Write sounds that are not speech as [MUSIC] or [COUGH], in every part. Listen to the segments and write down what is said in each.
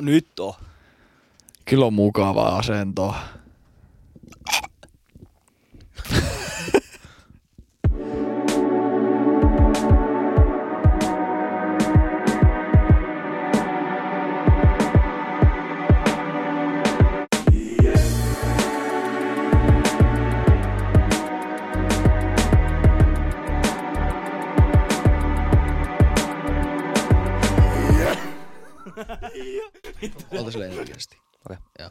Nyt on. Kyllä on mukava asento. Olta sille energiallisesti. Okei. Joo.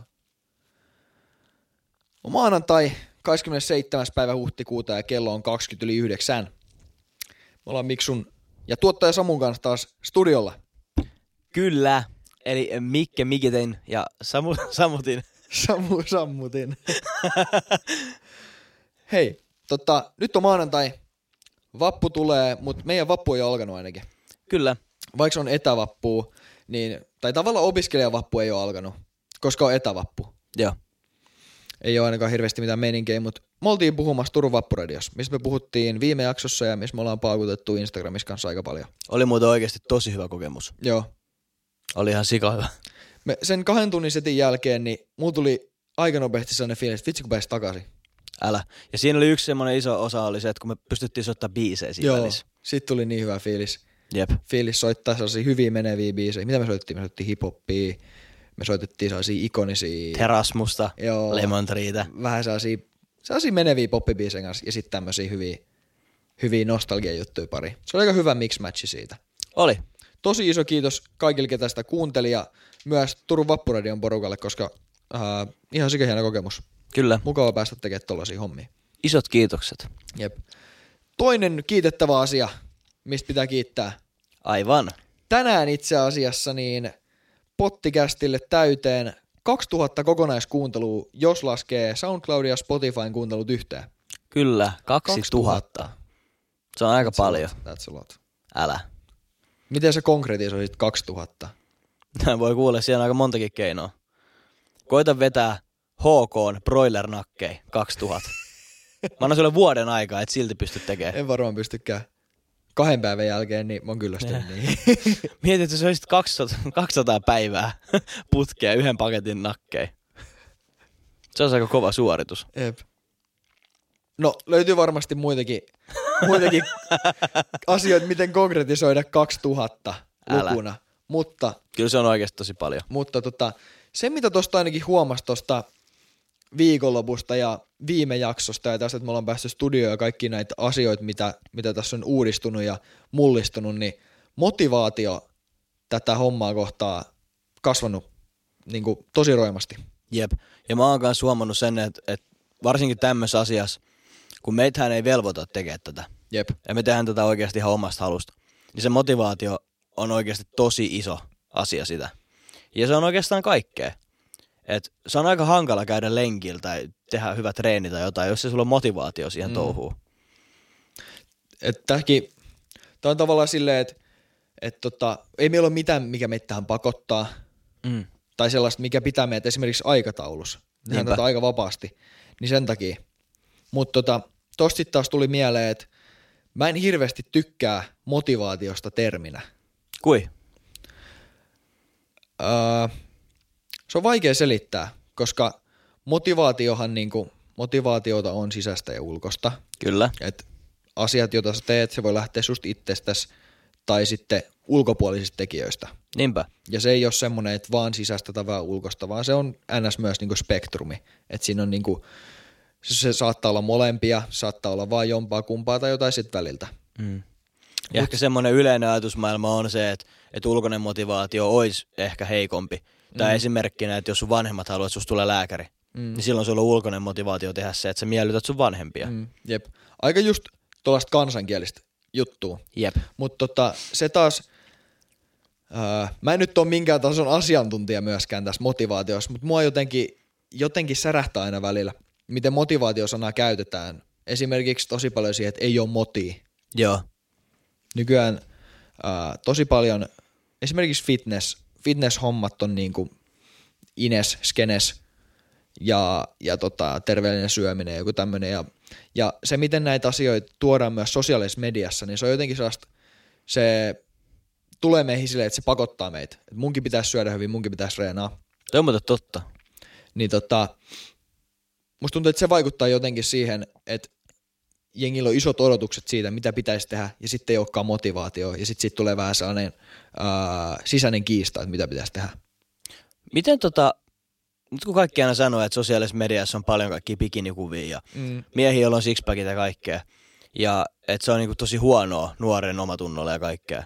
On maanantai 27. päivä huhtikuuta ja kello on 20 yli 9. Me ollaan Miksun ja tuottaja Samun kanssa taas studiolla. Kyllä. Eli Mikke Mikitein ja Samu, Samutin. Samu sammutin. Hei, tota, nyt on maanantai. Vappu tulee, mutta meidän vappu ei ole alkanut ainakin. Kyllä. Vaikka se on etävappu, niin, tai tavallaan opiskelijavappu ei ole alkanut, koska on etävappu. Joo. Ei ole ainakaan hirveästi mitään meininkiä, mutta me oltiin puhumassa Turun Vappuradios, missä me puhuttiin viime jaksossa ja missä me ollaan paukutettu Instagramissa kanssa aika paljon. Oli muuten oikeasti tosi hyvä kokemus. Joo. Oli ihan sika hyvä. Me sen kahden tunnin setin jälkeen, niin mulla tuli aika nopeasti sellainen fiilis, että vitsi kun pääsi takaisin. Älä. Ja siinä oli yksi semmoinen iso osa oli se, että kun me pystyttiin soittamaan biisejä siinä Joo, välissä. sit tuli niin hyvä fiilis. Jep. Fiilis soittaa sellaisia hyviä meneviä biisejä. Mitä me soitettiin? Me soitettiin hiphoppia, me soitettiin sellaisia ikonisia, Terasmusta, Joo. Lemon Treetä. vähän sellaisia, sellaisia meneviä poppibiisejä kanssa ja sitten tämmöisiä hyviä, hyviä nostalgia-juttuja pari. Se oli aika hyvä mix-matchi siitä. Oli. Tosi iso kiitos kaikille, ketä sitä kuunteli ja myös Turun Vappuradion porukalle, koska äh, ihan sikä hieno kokemus. Kyllä. Mukava päästä tekemään tollaisia hommia. Isot kiitokset. Jep. Toinen kiitettävä asia, mistä pitää kiittää. Aivan. Tänään itse asiassa niin pottikästille täyteen 2000 kokonaiskuuntelua, jos laskee SoundCloud ja Spotifyn kuuntelut yhteen. Kyllä. 2000. Se on aika paljon. That's a lot. Älä. Miten sä konkretisoisit 2000? [LAUGHS] Voi kuulla, siellä on aika montakin keinoa. Koita vetää HK broiler-nakkei 2000. [LAUGHS] Mä annan sulle vuoden aikaa, et silti pysty tekemään. En varmaan pystykään. Kahden päivän jälkeen niin mä oon kyllästynyt niin. [LAUGHS] Mietit, että sä olisit 200, 200 päivää [LAUGHS] putkea yhden paketin nakkei. Se on aika kova suoritus. Jep. No, löytyy varmasti muitakin, muitakin [LAUGHS] asioita, miten konkretisoida 2000 Älä. lukuna. Mutta, Kyllä se on oikeasti tosi paljon. mutta tota, se, mitä tuosta ainakin huomasi tuosta viikonlopusta ja viime jaksosta ja tästä, että me ollaan päässyt studioon ja kaikki näitä asioita, mitä, mitä tässä on uudistunut ja mullistunut, niin motivaatio tätä hommaa kohtaa kasvanut niin kuin, tosi roimasti. Jep. Ja mä oon kanssa huomannut sen, että, että varsinkin tämmöisessä asiassa, kun meitähän ei velvoita tekemään tätä, Jep. ja me tehdään tätä oikeasti ihan omasta halusta, niin se motivaatio on oikeasti tosi iso asia sitä. Ja se on oikeastaan kaikkea. Et se on aika hankala käydä lenkillä tai tehdä hyvä treeni tai jotain, jos se sulla on motivaatio siihen mm. touhuun. Tämäkin, tämä on tavallaan silleen, että et tota, ei meillä ole mitään, mikä meitä tähän pakottaa, Mm. tai sellaista, mikä pitää meitä esimerkiksi aikataulussa. Tehdään tätä aika vapaasti, niin sen takia. Mutta tota, tosta sitten taas tuli mieleen, että mä en hirveästi tykkää motivaatiosta terminä. Kui? Öö, se on vaikea selittää, koska motivaatiohan niinku, motivaatiota on sisäistä ja ulkosta. Kyllä. että asiat, joita sä teet, se voi lähteä susta itsestäsi tai sitten ulkopuolisista tekijöistä. Niinpä. Ja se ei ole semmoinen, että vaan sisäistä tai vaan ulkosta, vaan se on ns. myös niinku spektrumi. Että siinä on niinku, se, se saattaa olla molempia, saattaa olla vain jompaa kumpaa tai jotain sit väliltä. Mm. Ja ehkä semmoinen yleinen ajatusmaailma on se, että, että ulkoinen motivaatio olisi ehkä heikompi. Tai Mm. esimerkkinä, että jos sun vanhemmat haluaa, että susta tulee lääkäri, Mm. niin silloin sulla on ulkoinen motivaatio tehdä se, että sä miellytät sun vanhempia. Mm. Jep. Aika just tuollaista kansankielistä juttua. Jep. Mutta tota, se taas, Öö, mä en nyt ole minkään tason asiantuntija myöskään tässä motivaatiossa, mutta mua jotenkin, jotenkin särähtää aina välillä, miten motivaatiosanaa käytetään. Esimerkiksi tosi paljon siihen, että ei ole motia. Joo. Nykyään öö, tosi paljon, esimerkiksi fitness, fitness-hommat on niin kuin ines, skenes ja, ja tota, terveellinen syöminen ja joku tämmöinen. Ja, ja se, miten näitä asioita tuodaan myös sosiaalisessa mediassa, niin se on jotenkin sellaista, se tulee meihin silleen, että se pakottaa meitä. Et munkin pitäisi syödä hyvin, munkin pitäisi reenaa. Toi on totta. Niin tota, musta tuntuu, että se vaikuttaa jotenkin siihen, että jengillä on isot odotukset siitä, mitä pitäisi tehdä, ja sitten ei olekaan motivaatio, ja sitten siitä tulee vähän sellainen ää, sisäinen kiista, että mitä pitäisi tehdä. Miten tota, nyt kun kaikki aina sanoo, että sosiaalisessa mediassa on paljon kaikkia bikinikuvia ja Mm. miehiä, joilla on sixpackit ja kaikkea, ja että se on niinku tosi huonoa nuoren omatunnolle ja kaikkea.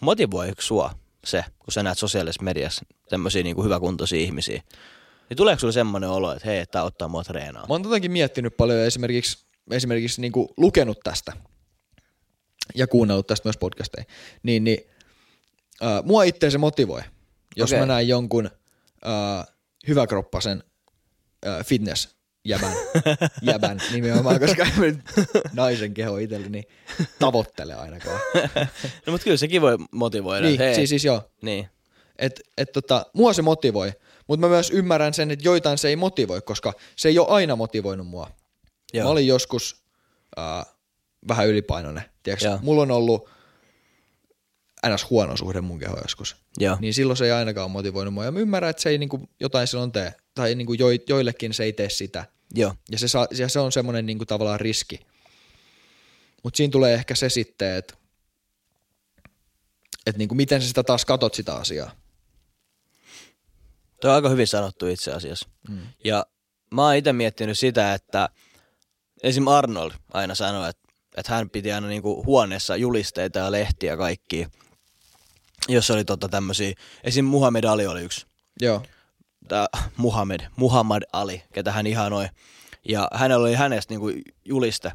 Motivoiko sua se, kun sä näet sosiaalisessa mediassa tämmöisiä niinku hyväkuntoisia ihmisiä? Niin tuleeko sulle semmoinen olo, että hei, tää ottaa mua treenaamaan? Mä oon totakin miettinyt paljon esimerkiksi, esimerkiksi niin kuin lukenut tästä ja kuunnellut tästä myös podcasteja, niin, niin äh, mua itse se motivoi, jos Okei. mä näen jonkun äh, hyväkroppasen äh, fitness [LAUGHS] jäbän, jäbän nimenomaan, koska en mä nyt naisen keho itselleni tavoittele ainakaan. No mutta kyllä sekin voi motivoida. niin, hei, siis, siis joo. niin. Et, et tota, mua se motivoi, mutta mä myös ymmärrän sen, että joitain se ei motivoi, koska se ei ole aina motivoinut mua. Joo. Mä olin joskus äh, vähän ylipainoinen. Tiedätkö? Joo. Mulla on ollut ns. huono suhde mun kehoon joskus. Joo. Niin silloin se ei ainakaan motivoinut mua. Ja mä ymmärrän, että se ei niinku jotain silloin tee. Tai niinku jo, joillekin se ei tee sitä. Joo. Ja se, saa, ja se on semmoinen niinku tavallaan riski. Mutta siinä tulee ehkä se sitten, että et niinku miten sä sitä taas katot sitä asiaa. Tuo on aika hyvin sanottu itse asiassa. Mm. Ja mä oon itse miettinyt sitä, että esim. Arnold aina sanoi, että, että hän piti aina niinku huoneessa julisteita ja lehtiä ja kaikkia, jos oli tota tämmöisiä. Esim. Muhammed Ali oli yksi. Joo. Tää Muhammed, Muhammad Ali, ketä hän ihanoi. Ja hänellä oli hänestä niinku juliste.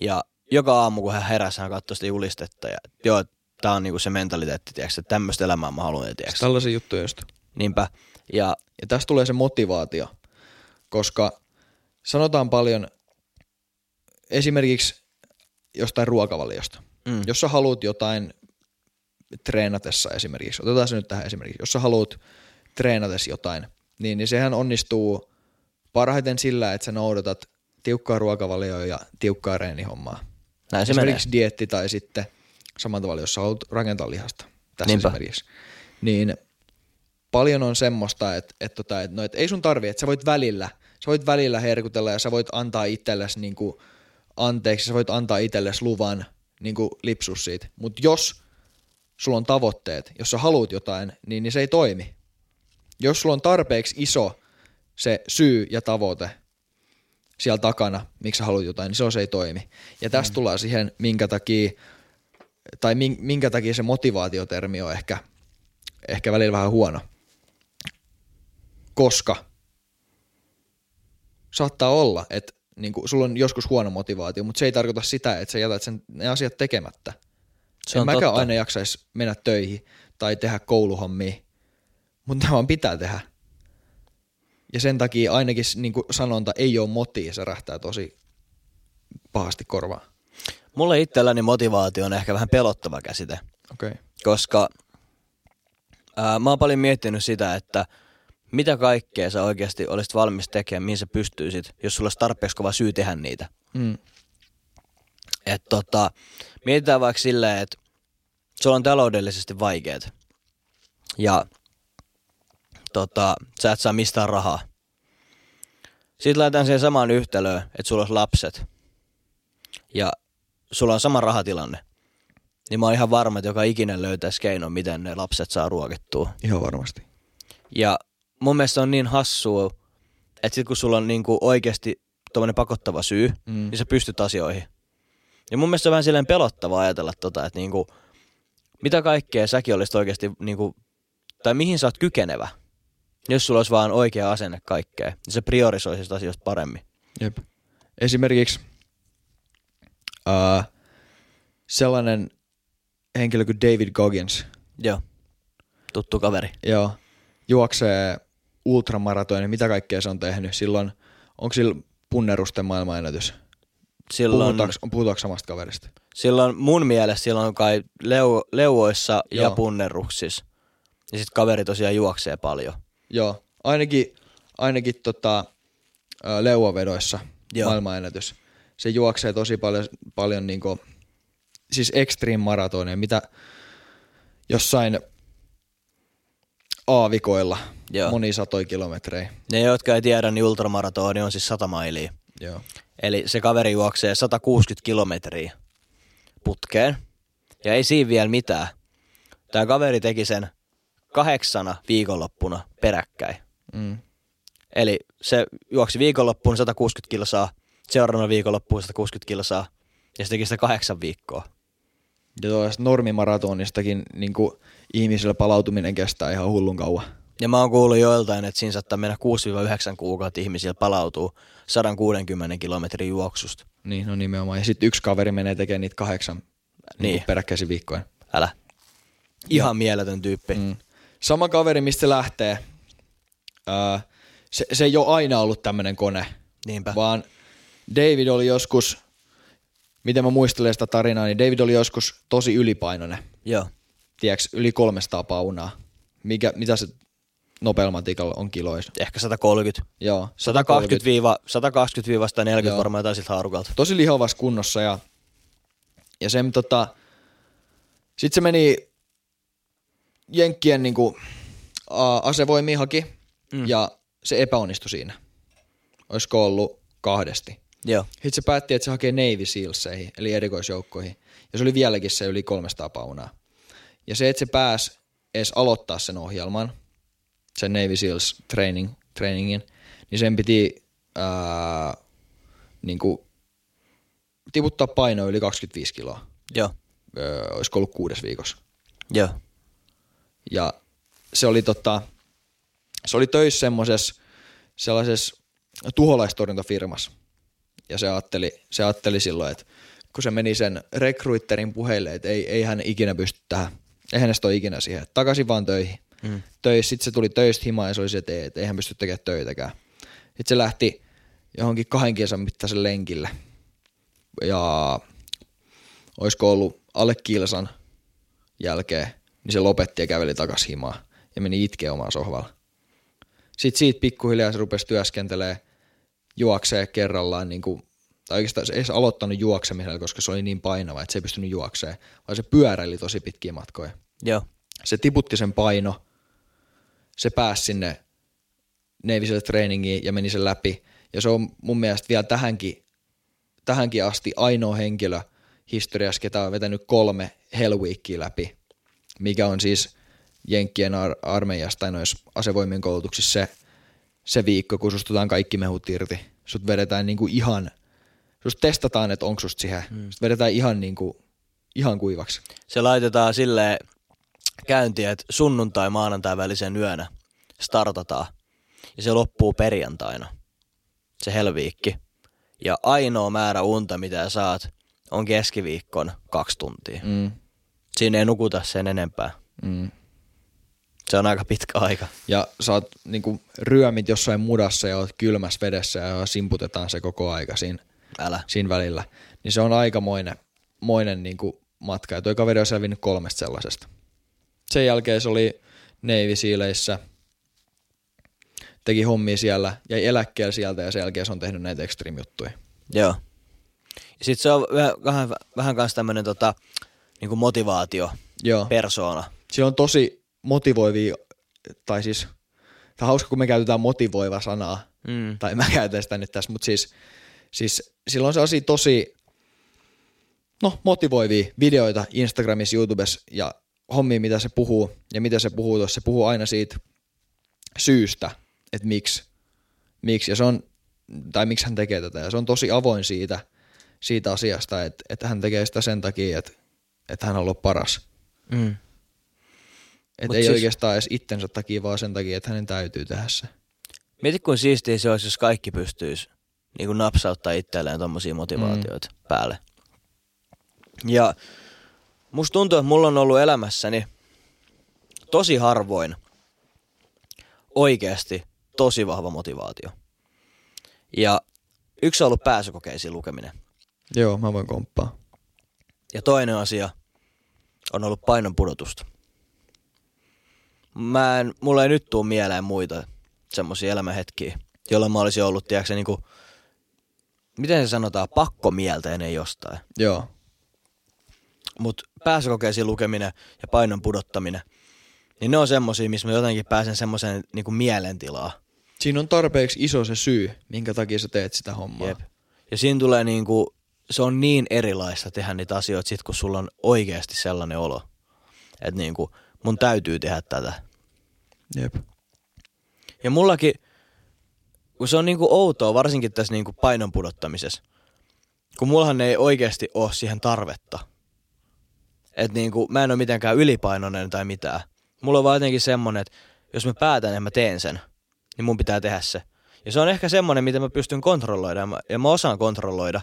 Ja joka aamu, kun hän heräsi, hän katsoi sitä julistetta. Ja joo, tää on niinku se mentaliteetti, tiiäks, että tämmöistä elämää mä haluan, tiiäks. Tällaisia juttuja just. Niinpä. Ja Ja tästä tulee se motivaatio, koska sanotaan paljon esimerkiksi jostain ruokavaliosta. mm, Jos sä haluat jotain treenatessa esimerkiksi, otetaan se nyt tähän esimerkiksi, jos sä haluat treenatessa jotain, niin, niin sehän onnistuu parhaiten sillä, että sä noudatat tiukkaa ruokavalioa ja tiukkaa reenihommaa. näin se menee. esimerkiksi dietti tai sitten samalla tavalla, jos sä haluat rakentaa lihasta. Tässä Niinpä. esimerkiksi. Niin paljon on semmoista, että, että, tota, että, no, että ei sun tarvi, että sä voit välillä, sä voit välillä herkutella ja sä voit antaa itsellesi niin kuin, anteeksi, sä voit antaa itsellesi luvan niin kuin lipsus siitä. Mutta jos sulla on tavoitteet, jos sä haluat jotain, niin, niin se ei toimi. Jos sulla on tarpeeksi iso se syy ja tavoite siellä takana, miksi sä haluat jotain, niin se on se ei toimi. Ja tästä mm. tullaan siihen, minkä takia, tai min- minkä takia se motivaatiotermi on ehkä, ehkä välillä vähän huono. Koska saattaa olla, että niin kuin, sulla on joskus huono motivaatio, mutta se ei tarkoita sitä, että sä jätät sen, ne asiat tekemättä. Se en on mäkään totta. aina jaksaisi mennä töihin tai tehdä kouluhommia, mutta vaan pitää tehdä. Ja sen takia ainakin niin kuin sanonta ei ole moti, se rähtää tosi pahasti korvaan. Mulle itselläni motivaatio on ehkä vähän pelottava käsite. Okay. koska ää, mä oon paljon miettinyt sitä, että mitä kaikkea sä oikeasti olisit valmis tekemään, mihin sä pystyisit, jos sulla olisi tarpeeksi kova syy tehdä niitä. Mm. Et tota, mietitään vaikka silleen, että sulla on taloudellisesti vaikeet ja tota, sä et saa mistään rahaa. Sitten laitetaan siihen samaan yhtälöön, että sulla olisi lapset ja sulla on sama rahatilanne. Niin mä oon ihan varma, että joka ikinen löytäisi keinon, miten ne lapset saa ruokittua. Ihan varmasti. Ja mun mielestä on niin hassua, että sit kun sulla on niinku oikeasti tommonen pakottava syy, Mm. niin sä pystyt asioihin. Ja mun mielestä on vähän silleen pelottavaa ajatella tota, että niinku, mitä kaikkea säkin olisit oikeasti, niinku, tai mihin sä oot kykenevä, jos sulla olisi vaan oikea asenne kaikkea, niin se priorisoisi asioista paremmin. Jep. Esimerkiksi uh, sellainen henkilö kuin David Goggins, Joo, Tuttu kaveri. Joo. Juoksee ultramaratonin, mitä kaikkea se on tehnyt. Silloin, onko sillä punnerusten maailmanennätys? Silloin, Puhutaanko, puhutaanko samasta kaverista? silloin mun mielestä silloin kai leu, leuoissa ja Joo. punneruksissa. Ja sitten kaveri tosiaan juoksee paljon. Joo, ainakin, ainakin tota, leuavedoissa Joo. maailmanennätys. Se juoksee tosi paljon, paljon niinku, siis extreme maratoneja, mitä jossain aavikoilla Joo. moni satoi kilometrejä. Ne, jotka ei tiedä, niin ultramaratoni on siis 100 mailia. Joo. Eli se kaveri juoksee 160 kilometriä putkeen. Ja ei siinä vielä mitään. Tämä kaveri teki sen kahdeksana viikonloppuna peräkkäin. Mm. Eli se juoksi viikonloppuun 160 kilsaa, seuraavana viikonloppuun 160 kilsaa, ja se teki sitä kahdeksan viikkoa. Ja tuollaista normimaratonistakin niin ihmisillä palautuminen kestää ihan hullun kauan. Ja mä oon kuullut joiltain, että siinä saattaa mennä 6-9 kuukautta ihmisillä palautuu 160 kilometrin juoksusta. Niin, no nimenomaan. Ja sitten yksi kaveri menee tekemään niitä kahdeksan niin. Niin. Peräkkäisin viikkoin. Älä. Ihan mieletön tyyppi. Mm. Sama kaveri, mistä se lähtee. Öö, se, se ei ole aina ollut tämmöinen kone, Niinpä. vaan David oli joskus, miten mä muistelen sitä tarinaa, niin David oli joskus tosi ylipainoinen. Joo. Tiedätkö, yli 300 paunaa. Mikä, mitä se nopealla on kiloissa? Ehkä 130. Joo, 120-140 Joo. varmaan jotain siltä haarukalta. tosi lihovassa kunnossa ja, ja se tota, sit se meni Jenkkien niinku, asevoimiin haki mm. ja se epäonnistui siinä. Olisiko ollut kahdesti. Joo. Sitten se päätti, että se hakee Navy Sealseihin, eli erikoisjoukkoihin. Ja se oli vieläkin se yli 300 paunaa. Ja se, että se pääsi edes aloittaa sen ohjelman, sen Navy Seals training, trainingin, niin sen piti ää, niin kuin, tiputtaa painoa yli 25 kiloa. Joo. Öö, olisiko ollut kuudes viikossa. Joo. Ja se oli, tota, se oli töissä semmoisessa sellaisessa tuholaistorjuntafirmassa. Ja se ajatteli, se ajatteli silloin, että kun se meni sen rekruitterin puheille, että ei, ei hän ikinä pysty tähän, ei hänestä ole ikinä siihen, takaisin vaan töihin. Mm. Töissä, sitten se tuli töistä himaan ja se oli se, että ei, että ei hän pysty tekemään töitäkään. Sitten se lähti johonkin kahden kesän mittaisen lenkille. Ja olisiko ollut alle kilsan jälkeen, niin se lopetti ja käveli takaisin himaan ja meni itkeä omaan sohvalla. Sitten siitä pikkuhiljaa se rupesi työskentelee, juoksee kerrallaan, niin kuin, tai oikeastaan se ei edes aloittanut juoksemisella, koska se oli niin painava, että se ei pystynyt juokseen, vaan se pyöräili tosi pitkiä matkoja. Joo. Se tiputti sen paino, se pääsi sinne neiviselle treeningiin ja meni sen läpi. Ja se on mun mielestä vielä tähänkin, tähänkin asti ainoa henkilö historiassa, ketä on vetänyt kolme Hell Weekia läpi, mikä on siis Jenkkien ar- armeijasta tai noissa asevoimien koulutuksissa se, se viikko, kun susta otetaan kaikki mehut irti. Sut vedetään niinku ihan, sust testataan, että onko susta siihen. Hmm. Sut vedetään ihan, niinku, ihan kuivaksi. Se laitetaan silleen käyntiin, että sunnuntai maanantai välisen yönä startataan. Ja se loppuu perjantaina. Se helviikki. Ja ainoa määrä unta, mitä saat, on keskiviikkon kaksi tuntia. Mm. Siinä ei nukuta sen enempää. Mm. Se on aika pitkä aika. ja sä oot niinku ryömit jossain mudassa ja oot kylmässä vedessä ja simputetaan se koko aika siinä, Älä. siinä välillä, niin se on aikamoinen moinen niinku matka. Ja toi kaveri on selvinnyt kolmesta sellaisesta. Sen jälkeen se oli Navy Sealeissä, teki hommia siellä, jäi eläkkeelle sieltä ja sen jälkeen se on tehnyt näitä extreme-juttuja. Joo. Ja sit se on vähän, vähän, vähän kans tämmönen tota, niinku motivaatio, Joo. persoona. Sillä on tosi motivoivia, tai siis, tämä on hauska, kun me käytetään motivoiva sanaa, Mm. tai mä käytän sitä nyt tässä, mutta siis, siis sillä on sellaisia tosi no, motivoivia videoita Instagramissa, YouTubessa ja hommia, mitä se puhuu ja mitä se puhuu tuossa. Se puhuu aina siitä syystä, että miksi, miksi ja se on, tai miksi hän tekee tätä. Ja se on tosi avoin siitä, siitä asiasta, että, että hän tekee sitä sen takia, että, että hän haluaa paras. Mm. Että ei siis- oikeastaan edes itsensä takia, vaan sen takia, että hänen täytyy tehdä se. Mieti, kuin siistiä se olisi, jos kaikki pystyisi niin kuin napsauttaa itselleen tommosia motivaatioita mm. päälle. Ja musta tuntuu, että mulla on ollut elämässäni tosi harvoin oikeasti tosi vahva motivaatio. Ja yksi on ollut pääsykokeisiin lukeminen. Joo, mä voin komppaa. Ja toinen asia on ollut painon pudotusta. Mä en, mulla ei nyt tuu mieleen muita semmoisia elämänhetkiä, jolloin mä olisin ollut, tiedätkö, niin kuin, miten se sanotaan, pakkomielteinen jostain. Joo. Mutta pääsykokeisiin lukeminen ja painon pudottaminen, niin ne on semmosia, missä mä jotenkin pääsen semmoiseen niin mielentilaan. Siinä on tarpeeksi iso se syy, minkä takia sä teet sitä hommaa. Jep. Ja siinä tulee niinku, se on niin erilaista tehdä niitä asioita sit, kun sulla on oikeasti sellainen olo. Että niinku, mun täytyy tehdä tätä. Jep. Ja mullakin, kun se on niinku outoa, varsinkin tässä niinku painon pudottamisessa, kun mullahan ei oikeasti ole siihen tarvetta. Että niinku, mä en ole mitenkään ylipainoinen tai mitään. Mulla on vaan jotenkin semmonen, että jos mä päätän ja mä teen sen, niin mun pitää tehdä se. Ja se on ehkä semmonen, mitä mä pystyn kontrolloida ja mä, ja mä osaan kontrolloida.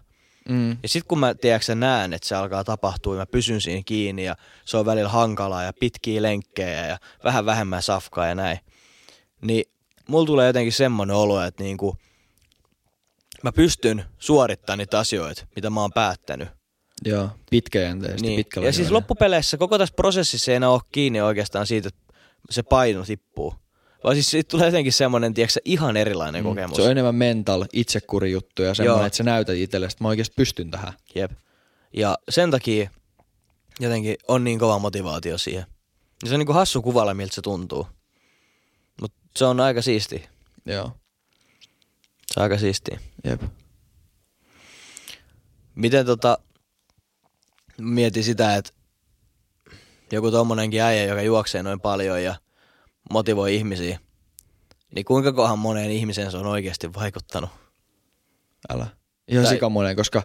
Mm. Ja sit kun mä tiedätkö, näen, että se alkaa tapahtua ja mä pysyn siinä kiinni ja se on välillä hankalaa ja pitkiä lenkkejä ja vähän vähemmän safkaa ja näin. Niin mulla tulee jotenkin semmonen olo, että niinku, mä pystyn suorittamaan niitä asioita, mitä mä oon päättänyt. Joo, pitkäjänteisesti, Niin. pitkällä Ja siis loppupeleissä koko tässä prosessissa ei enää ole kiinni oikeastaan siitä, että se paino tippuu. Vaan siis siitä tulee jotenkin semmoinen, tiedätkö, ihan erilainen mm, kokemus. Se on enemmän mental, itsekuri juttu ja semmoinen, Joo. että sä näytät itsellesi, että mä oikeasti pystyn tähän. Jep. Ja sen takia jotenkin on niin kova motivaatio siihen. Ja se on niinku hassu kuvalla, miltä se tuntuu. Se on aika siisti. Joo, Se on aika siistiä. jep. Miten tota, mietin sitä, että joku tommonenkin äijä, joka juoksee noin paljon ja motivoi ihmisiä, niin kuinka kohan moneen ihmiseen se on oikeasti vaikuttanut? Älä. Ihan Tai- sikamonen, koska,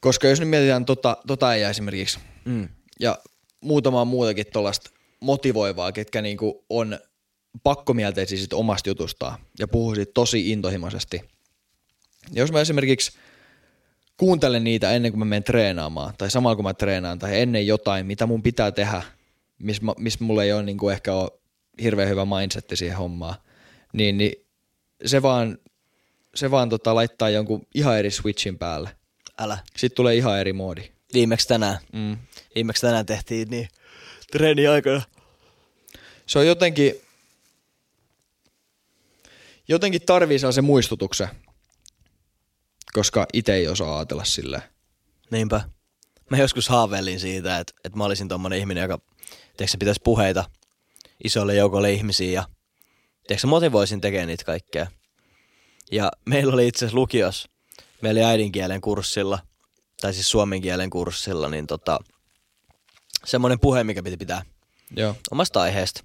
koska jos nyt mietitään tota, tota äijää esimerkiksi, Mm. ja muutamaa muutakin tuollaista motivoivaa, ketkä niinku on pakkomielteisiä sit omasta jutustaan ja puhuu siitä tosi intohimoisesti. Ja jos mä esimerkiksi kuuntelen niitä ennen kuin mä menen treenaamaan, tai samalla kun mä treenaan, tai ennen jotain, mitä mun pitää tehdä, missä mis mulla ei ole niinku ehkä ole hirveän hyvä mindsetti siihen hommaan, niin, niin se vaan, se vaan tota, laittaa jonkun ihan eri switchin päälle. Älä. Sitten tulee ihan eri moodi. Viimeksi tänään. Mm. Viimeksi tänään tehtiin niin treeni aikana. se on jotenkin, jotenkin tarvii se muistutuksen, koska itse ei osaa ajatella silleen. Niinpä. Mä joskus haaveilin siitä, että, että mä olisin tommonen ihminen, joka tiedätkö, pitäisi puheita isolle joukolle ihmisiä ja tiedätkö, motivoisin tekemään niitä kaikkea. Ja meillä oli itse asiassa lukios, meillä oli äidinkielen kurssilla, tai siis suomen kielen kurssilla, niin tota, semmoinen puhe, mikä piti pitää Joo. omasta aiheesta.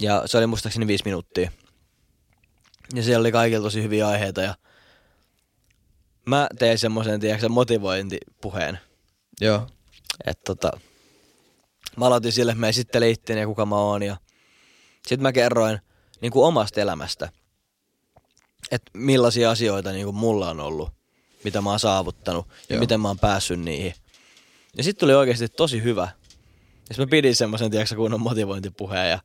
Ja se oli muistaakseni viisi minuuttia. Ja siellä oli kaikilla tosi hyviä aiheita ja mä tein semmoisen, tiedätkö, motivointipuheen. Joo. Että tota, mä aloitin sille, että mä esittelin itteni ja kuka mä oon ja sitten mä kerroin niin kuin omasta elämästä, että millaisia asioita niin kuin mulla on ollut, mitä mä oon saavuttanut ja Joo. miten mä oon päässyt niihin. Ja sitten tuli oikeasti tosi hyvä. Ja mä pidin semmoisen, tiedätkö, kunnon motivointipuheen ja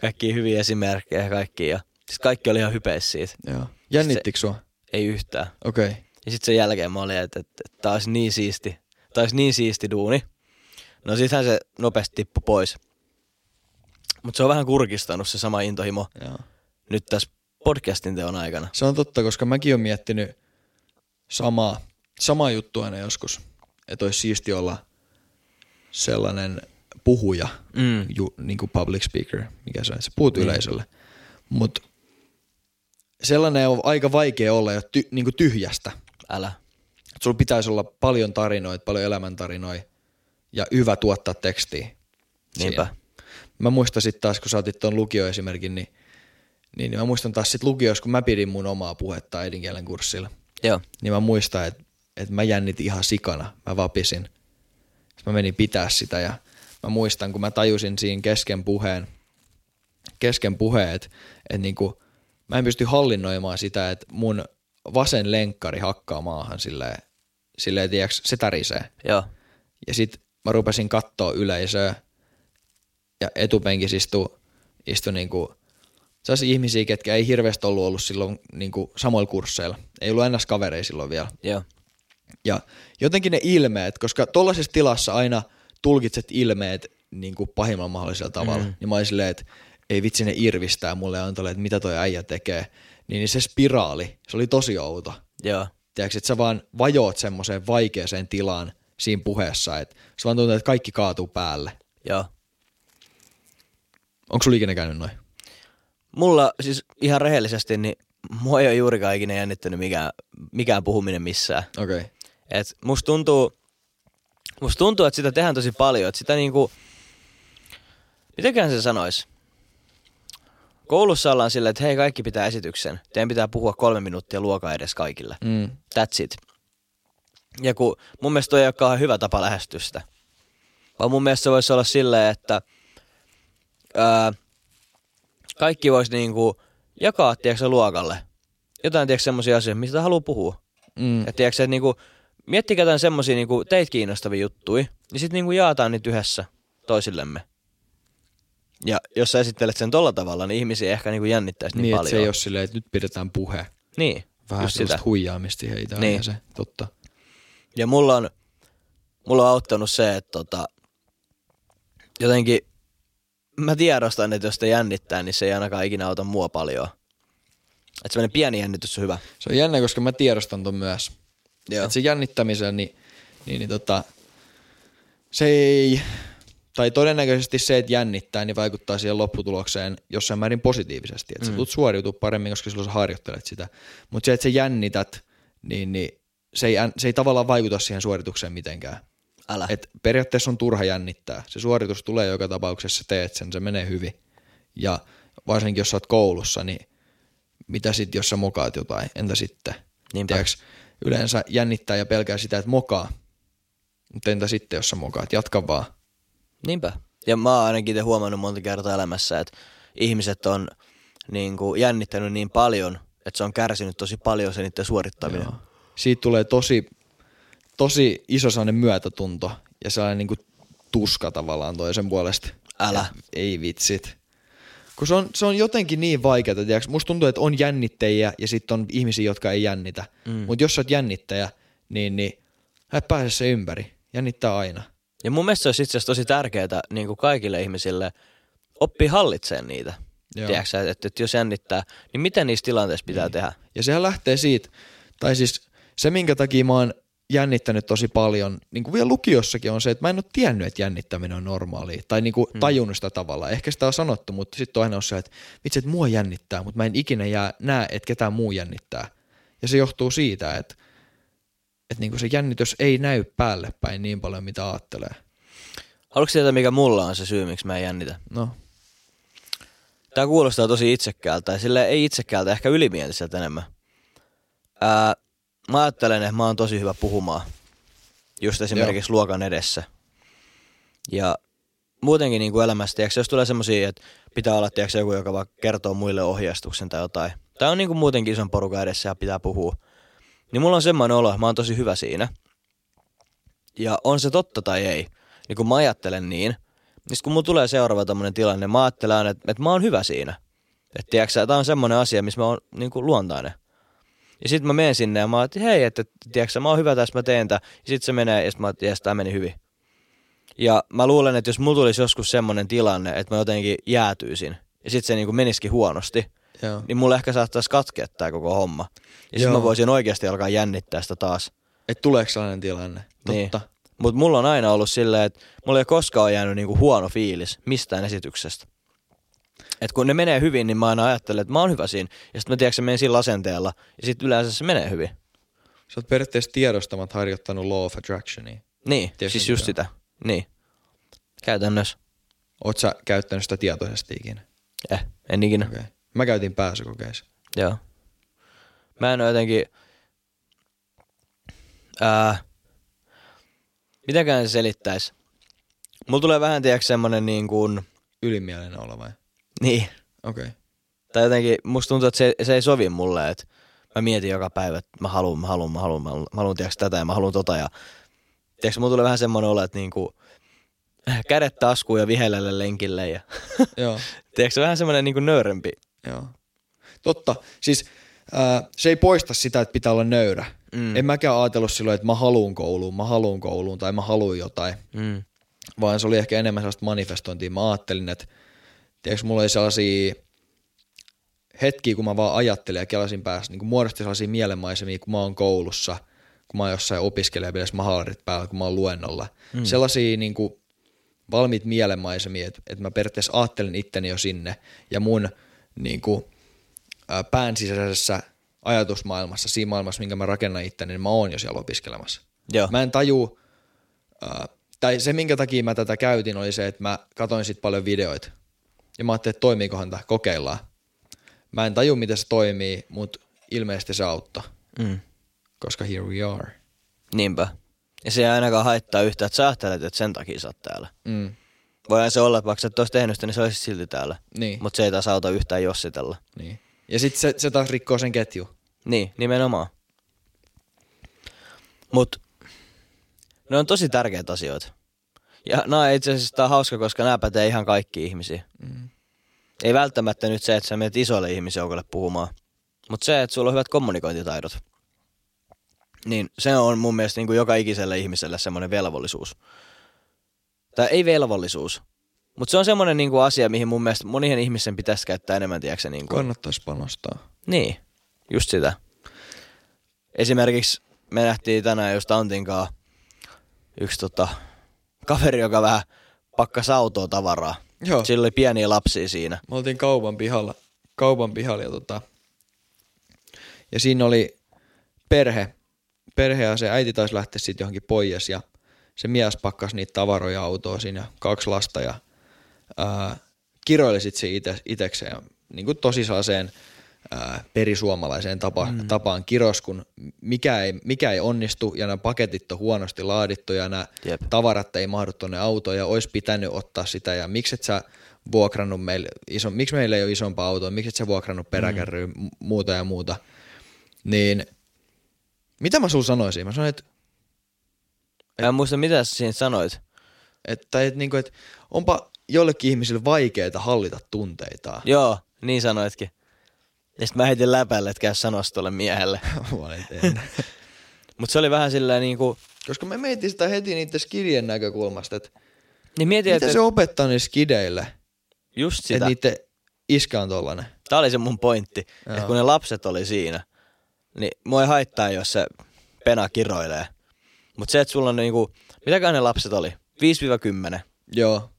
kaikkia hyviä esimerkkejä ja kaikki. Ja siis kaikki oli ihan hypeissä siitä. Joo. Jännittikö sua? Ei yhtään. Okei. Okay. Ja sitten sen jälkeen mä olin, että, että, että olisi niin siisti, olisi niin siisti duuni. No sittenhän se nopeasti tippui pois. Mutta se on vähän kurkistanut se sama intohimo Joo. nyt tässä podcastin teon aikana. Se on totta, koska mäkin olen miettinyt samaa, samaa juttua aina joskus, että olisi siisti olla sellainen puhuja, Mm. ju, niin kuin public speaker, mikä se on, että sä puhut yleisölle. Mutta sellainen on aika vaikea olla jo ty, niin kuin tyhjästä. Älä. Et sulla pitäisi olla paljon tarinoita, paljon elämäntarinoita ja hyvä tuottaa tekstiä. Niinpä. siinä. Mä muistan sitten taas, kun sä otit tuon lukioesimerkin, niin, niin, niin mä muistan taas sit lukioissa, kun mä pidin mun omaa puhetta äidinkielen kurssilla. Joo. Niin mä muistan, että, että mä jännitin ihan sikana. Mä vapisin. Sitten mä menin pitää sitä ja mä muistan, kun mä tajusin siinä kesken puheen, kesken puheen, että, että niinku, mä en pysty hallinnoimaan sitä, että mun vasen lenkkari hakkaa maahan silleen, silleen tiiäks, se tärisee. Joo. Ja sit mä rupesin kattoo yleisöä ja etupenkissä istuu, istuu niinku sellaisia ihmisiä, ketkä ei hirveästi ollut ollut silloin niinku samoilla kursseilla. Ei ollut ennäs kavereja silloin vielä. Joo. Ja jotenkin ne ilmeet, koska tollaisessa tilassa aina tulkitset ilmeet niin kuin pahimmalla mahdollisella tavalla, mm. niin mä olin silleen, että ei vitsi ne irvistää mulle ja antolle, että mitä toi äijä tekee. Niin, niin se spiraali, se oli tosi outo. Joo. Tiedätkö, että sä vaan vajoot semmoiseen vaikeaseen tilaan siinä puheessa, että se vaan tuntuu, että kaikki kaatuu päälle. Joo. Onko sulla ikinä käynyt noin? Mulla siis ihan rehellisesti, niin mua ei ole juurikaan ikinä jännittänyt mikään, mikään puhuminen missään. Okei. Okay. Et musta tuntuu, musta tuntuu, että sitä tehdään tosi paljon. Että sitä niinku, mitenkään se sanois? Koulussa ollaan silleen, että hei kaikki pitää esityksen. Teidän pitää puhua kolme minuuttia luokaa edes kaikille. Mm. That's it. Ja kun mun mielestä toi ei ole kauhean hyvä tapa lähestyä sitä. Vaan mun mielestä se voisi olla silleen, että ää, kaikki voisi niinku jakaa, tiedätkö, luokalle. Jotain, tiedätkö, semmoisia asioita, mistä haluaa puhua. Mm. Et tiedätkö, että niinku, miettikää jotain semmosia niinku teitä kiinnostavia juttuja, niin sitten niinku jaetaan niitä yhdessä toisillemme. Ja jos sä esittelet sen tolla tavalla, niin ihmisiä ehkä niinku jännittäisi niin, Niin, paljon. se ei ole silleen, että nyt pidetään puhe. Niin, Vähän just sellaista sitä. huijaamista heitä Niin. niin. se, totta. Ja mulla on, mulla on auttanut se, että tota, jotenkin mä tiedostan, että jos sitä jännittää, niin se ei ainakaan ikinä auta mua paljon. Että semmoinen pieni jännitys on hyvä. Se on jännä, koska mä tiedostan ton myös. Joo. Että se jännittämisen, niin, niin, niin tota, se ei, tai todennäköisesti se, että jännittää, niin vaikuttaa siihen lopputulokseen jossain määrin positiivisesti. Että mm. sä tulet suoriutua paremmin, koska silloin sä harjoittelet sitä. Mutta se, että sä jännität, niin, niin se, ei, se ei tavallaan vaikuta siihen suoritukseen mitenkään. Älä. Et periaatteessa on turha jännittää. Se suoritus tulee joka tapauksessa, teet sen, se menee hyvin. Ja varsinkin jos sä oot koulussa, niin mitä sitten, jos sä mokaat jotain, entä sitten? Tiedätkö, yleensä jännittää ja pelkää sitä, että mokaa. Mutta entä sitten, jos sä mokaat? Jatka vaan. Niinpä. Ja mä oon ainakin huomannut monta kertaa elämässä, että ihmiset on niin kuin, jännittänyt niin paljon, että se on kärsinyt tosi paljon se niiden suorittaminen. Joo. Siitä tulee tosi, tosi iso sellainen myötätunto ja sellainen niin kuin tuska tavallaan toisen puolesta. Älä. Ja ei vitsit. Kun se on, se on jotenkin niin vaikeaa, tiedätkö? Musta tuntuu, että on jännittäjiä ja sitten on ihmisiä, jotka ei jännitä. Mm. Mutta jos sä oot jännittäjä, niin, niin et pääse se ympäri. Jännittää aina. Ja mun mielestä se olisi itse asiassa tosi tärkeää niin kuin kaikille ihmisille oppia hallitsemaan niitä. Tiedätkö että, että jos jännittää, niin mitä niissä tilanteissa pitää niin. tehdä? Ja sehän lähtee siitä, tai siis se minkä takia mä oon jännittänyt tosi paljon, niin kuin vielä lukiossakin on se, että mä en ole tiennyt, että jännittäminen on normaalia, tai niin kuin tajunnut sitä tavalla. Ehkä sitä on sanottu, mutta sitten on aina se, että vitsi, että mua jännittää, mutta mä en ikinä jää, näe, että ketään muu jännittää. Ja se johtuu siitä, että, että niin kuin se jännitys ei näy päälle päin niin paljon, mitä ajattelee. Haluatko tietää, mikä mulla on se syy, miksi mä en jännitä? No, Tämä kuulostaa tosi itsekkäältä, ja sille ei itsekkäältä, ehkä ylimieliseltä enemmän. Ää, mä ajattelen, että mä oon tosi hyvä puhumaan. Just esimerkiksi Joo. luokan edessä. Ja muutenkin niin kuin elämässä, tiiäks, jos tulee semmosia, että pitää olla tiiäks, joku, joka vaan kertoo muille ohjeistuksen tai jotain. Tai on niin kuin muutenkin ison porukan edessä ja pitää puhua. Niin mulla on semmoinen olo, että mä oon tosi hyvä siinä. Ja on se totta tai ei. Niin kun mä ajattelen niin, niin kun mulla tulee seuraava tämmönen tilanne, mä ajattelen että, että mä oon hyvä siinä. Että tiedätkö, tää on semmoinen asia, missä mä oon niin kuin luontainen. Ja sitten mä menen sinne ja mä oon, että hei, että tiedätkö, mä oon hyvä tässä, mä teen tää. Ja sitten se menee ja sit mä oon, että tää meni hyvin. Ja mä luulen, että jos mulla tulisi joskus semmoinen tilanne, että mä jotenkin jäätyisin, ja sitten se niin kuin menisikin huonosti, joo. niin mulle ehkä saattaisi katkea tää koko homma. Ja sitten mä voisin oikeasti alkaa jännittää sitä taas. Että tuleeko sellainen tilanne? Niin. Totta. Mutta mulla on aina ollut silleen, että mulla ei ole koskaan jäänyt niinku huono fiilis mistään esityksestä. Et kun ne menee hyvin, niin mä aina ajattelen, että mä oon hyvä siinä. Ja sitten mä tiedän, menen sillä asenteella. Ja sitten yleensä se menee hyvin. Sä oot periaatteessa tiedostamat harjoittanut law of attractionia. Niin, Tiedätkö, siis just sitä. Niin. Käytännössä. Oot sä käyttänyt sitä tietoisesti ikinä? Eh, en ikinä. Okay. Mä käytin pääsykokeissa. Joo. Mä en oo jotenkin... Ää, mitäkään se selittäis? Mulla tulee vähän, tiedätkö, semmonen niin kuin... Ylimielinen olo vai? Niin, Okei. Okay. Tai jotenkin musta tuntuu, että se, se ei sovi mulle, että mä mietin joka päivä, että mä haluan, mä haluan, mä haluan, mä haluan, mä haluan tiedätkö, tätä ja mä haluan tota ja tiedätkö, mulla tulee vähän semmoinen olo, että niinku, kädet taskuun ja vihellelle lenkille ja Joo. [LAUGHS] tiedätkö vähän semmoinen niinku nöyrempi. Joo. Totta. Siis ää, se ei poista sitä, että pitää olla nöyrä. Mm. En mäkään ajatellut silloin, että mä haluun kouluun, mä haluun kouluun tai mä haluun jotain. Mm. Vaan se oli ehkä enemmän sellaista manifestointia. Mä ajattelin, että tiedätkö, mulla oli sellaisia hetkiä, kun mä vaan ajattelin ja kelasin päässä, niin muodosti sellaisia mielenmaisemia, kun mä oon koulussa, kun mä oon jossain opiskelijapiirissä mahallarit päällä, kun mä oon luennolla. Mm. Sellaisia niin kuin, valmiit mielenmaisemia, että, että mä periaatteessa ajattelen itteni jo sinne ja mun niin kuin, ää, pään sisäisessä ajatusmaailmassa, siinä maailmassa, minkä mä rakennan itteni, niin mä oon jo siellä opiskelemassa. Joo. Mä en taju, ää, tai se minkä takia mä tätä käytin oli se, että mä katoin sit paljon videoita. Ja mä ajattelin, että toimiikohan tämä, kokeillaan. Mä en taju, miten se toimii, mutta ilmeisesti se auttaa, Mm. koska here we are. Niinpä. Ja se ei ainakaan haittaa yhtään, että sä ajattelet, että sen takia sä oot täällä. Mm. Voihan se olla, että vaikka sä et ois tehnyt sitä, niin sä olisit silti täällä. Niin, Mutta se ei taas auta yhtään jossitella. niin. Ja sitten se, se taas rikkoo sen ketju. Niin, nimenomaan. Mut ne on tosi tärkeitä asioita. Ja nämä itse asiassa tää on hauska, koska nämä pätee ihan kaikki ihmisiä. Mm. Ei välttämättä nyt se, että sä menet isolle ihmisjoukolle puhumaan. Mutta se, että sulla on hyvät kommunikointitaidot. Niin se on mun mielestä niin kuin joka ikiselle ihmiselle semmoinen velvollisuus. Tai ei velvollisuus. Mutta se on semmoinen niin kuin asia, mihin mun mielestä monien ihmisen pitäisi käyttää enemmän, tiedätkö, niin kuin Kannattaisi panostaa. niin, just sitä. Esimerkiksi me nähtiin tänään just Antin kanssa yksi tota, kaveri, joka vähän pakkasi autoa tavaraa. Joo. Sillä oli pieniä lapsia siinä. Me oltiin kaupan pihalla, kaupan pihalla ja, tota, ja siinä oli perhe, perhe ja se äiti taisi lähteä sitten johonkin pois ja se mies pakkasi niitä tavaroja autoon siinä kaksi lasta ja ää, kiroili sitten se ite, itekseen niin kuin tosi sellaiseen ää, perisuomalaiseen tapa, mm. tapaan kiros, kun mikä ei, mikä ei onnistu ja nämä paketit on huonosti laadittu ja nämä Jep. tavarat ei mahdu tuonne autoon ja olisi pitänyt ottaa sitä ja miksi et sä vuokrannut meille, iso, miksi meillä ei ole isompaa autoa, miksi et sä vuokrannut peräkärryä, mm. muuta ja muuta, niin mitä mä sulla sanoisin? Mä sanoin, että Mä en muista, mitä sä siinä sanoit. että, että, niinku, että onpa jollekin ihmisille vaikeaa hallita tunteitaan. [LAUGHS] Joo, niin sanoitkin. Ja sit mä heitin läpälle, että käy sanoa se tolle miehelle. [LAUGHS] [LAUGHS] Mutta se oli vähän silleen niinku, Koska me mietin sitä heti niiden skidien näkökulmasta, että niin mietin, mitä että se opettaa niille skideille, just että sitä. niiden iskä on tollanen. Tää oli se mun pointti, että kun ne lapset oli siinä, niin mua ei haittaa, jos se pena kiroilee. Mutta se, että sulla on niinku, mitäkään ne lapset oli? 5-10. Joo,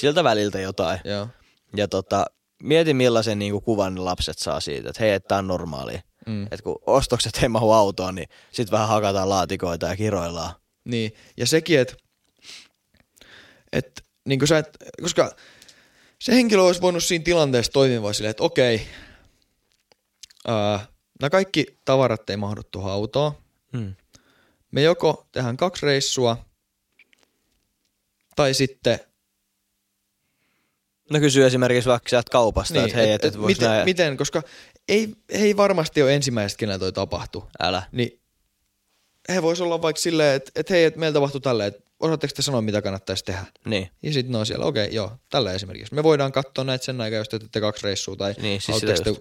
Siltä väliltä jotain. joo. Ja tota, mieti millaisen niinku kuvan ne lapset saa siitä, että hei, että tää on normaalia. Mm. Että kun ostokset ei mahu autoon, niin sit vähän hakataan laatikoita ja kiroillaan. Niin, ja sekin, että et, niin sä et, koska se henkilö olisi voinut siinä tilanteessa toimia silleen, että okei, ää, nämä kaikki tavarat ei mahdu tuohon autoon. Hmm. Me joko tehdään kaksi reissua, tai sitten No kysyy esimerkiksi vaikka sieltä kaupasta, niin, että hei, että et, et, miten, näin... miten, koska ei, ei varmasti ole ensimmäistä, kenellä toi tapahtuu. Älä. Niin he vois olla vaikka silleen, että, että hei, että meillä tapahtuu tälleen, että osaatteko te sanoa, mitä kannattaisi tehdä? Niin. Ja sitten ne on siellä, okei, joo, tällä esimerkiksi. Me voidaan katsoa näitä sen aikaa, jos te teette kaksi reissua tai Niin, siis sitä te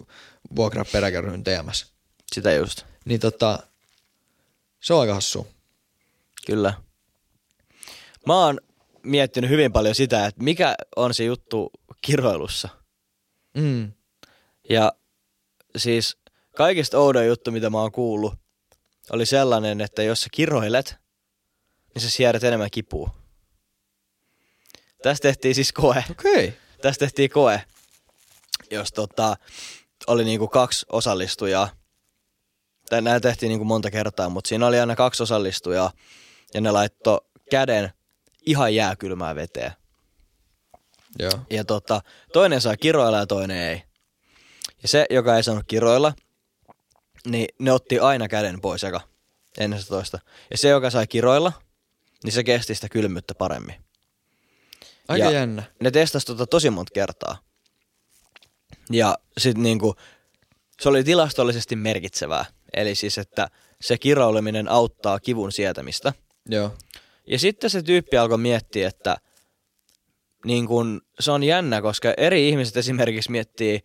vuokraa peräkärryn TMS. Sitä just. Niin tota, se on aika hassu. Kyllä. Mä oon miettinyt hyvin paljon sitä, että mikä on se juttu kiroilussa. Mm. Ja siis kaikista oudoin juttu, mitä mä oon kuullut, oli sellainen, että jos sä kiroilet, niin sä siedät enemmän kipua. Tästä tehtiin siis koe. Okei. Okay. Tästä tehtiin koe, jos tota, oli niinku kaksi osallistujaa. Näitä tehtiin niinku monta kertaa, mutta siinä oli aina kaksi osallistujaa. Ja ne laittoi käden ihan jääkylmään veteen. Joo. Ja tota, toinen saa kiroilla ja toinen ei. Ja se, joka ei saanut kiroilla, niin ne otti aina käden pois eka ennen sitä toista. Ja se, joka sai kiroilla, niin se kesti sitä kylmyyttä paremmin. Aika Ja- jännä. Ne testasi tota tosi monta kertaa. Ja sitten niinku, se oli tilastollisesti merkitsevää. Eli siis, että se kiroileminen auttaa kivun sietämistä. Joo. Ja sitten se tyyppi alkoi miettiä, että niin kun, se on jännä, koska eri ihmiset esimerkiksi miettii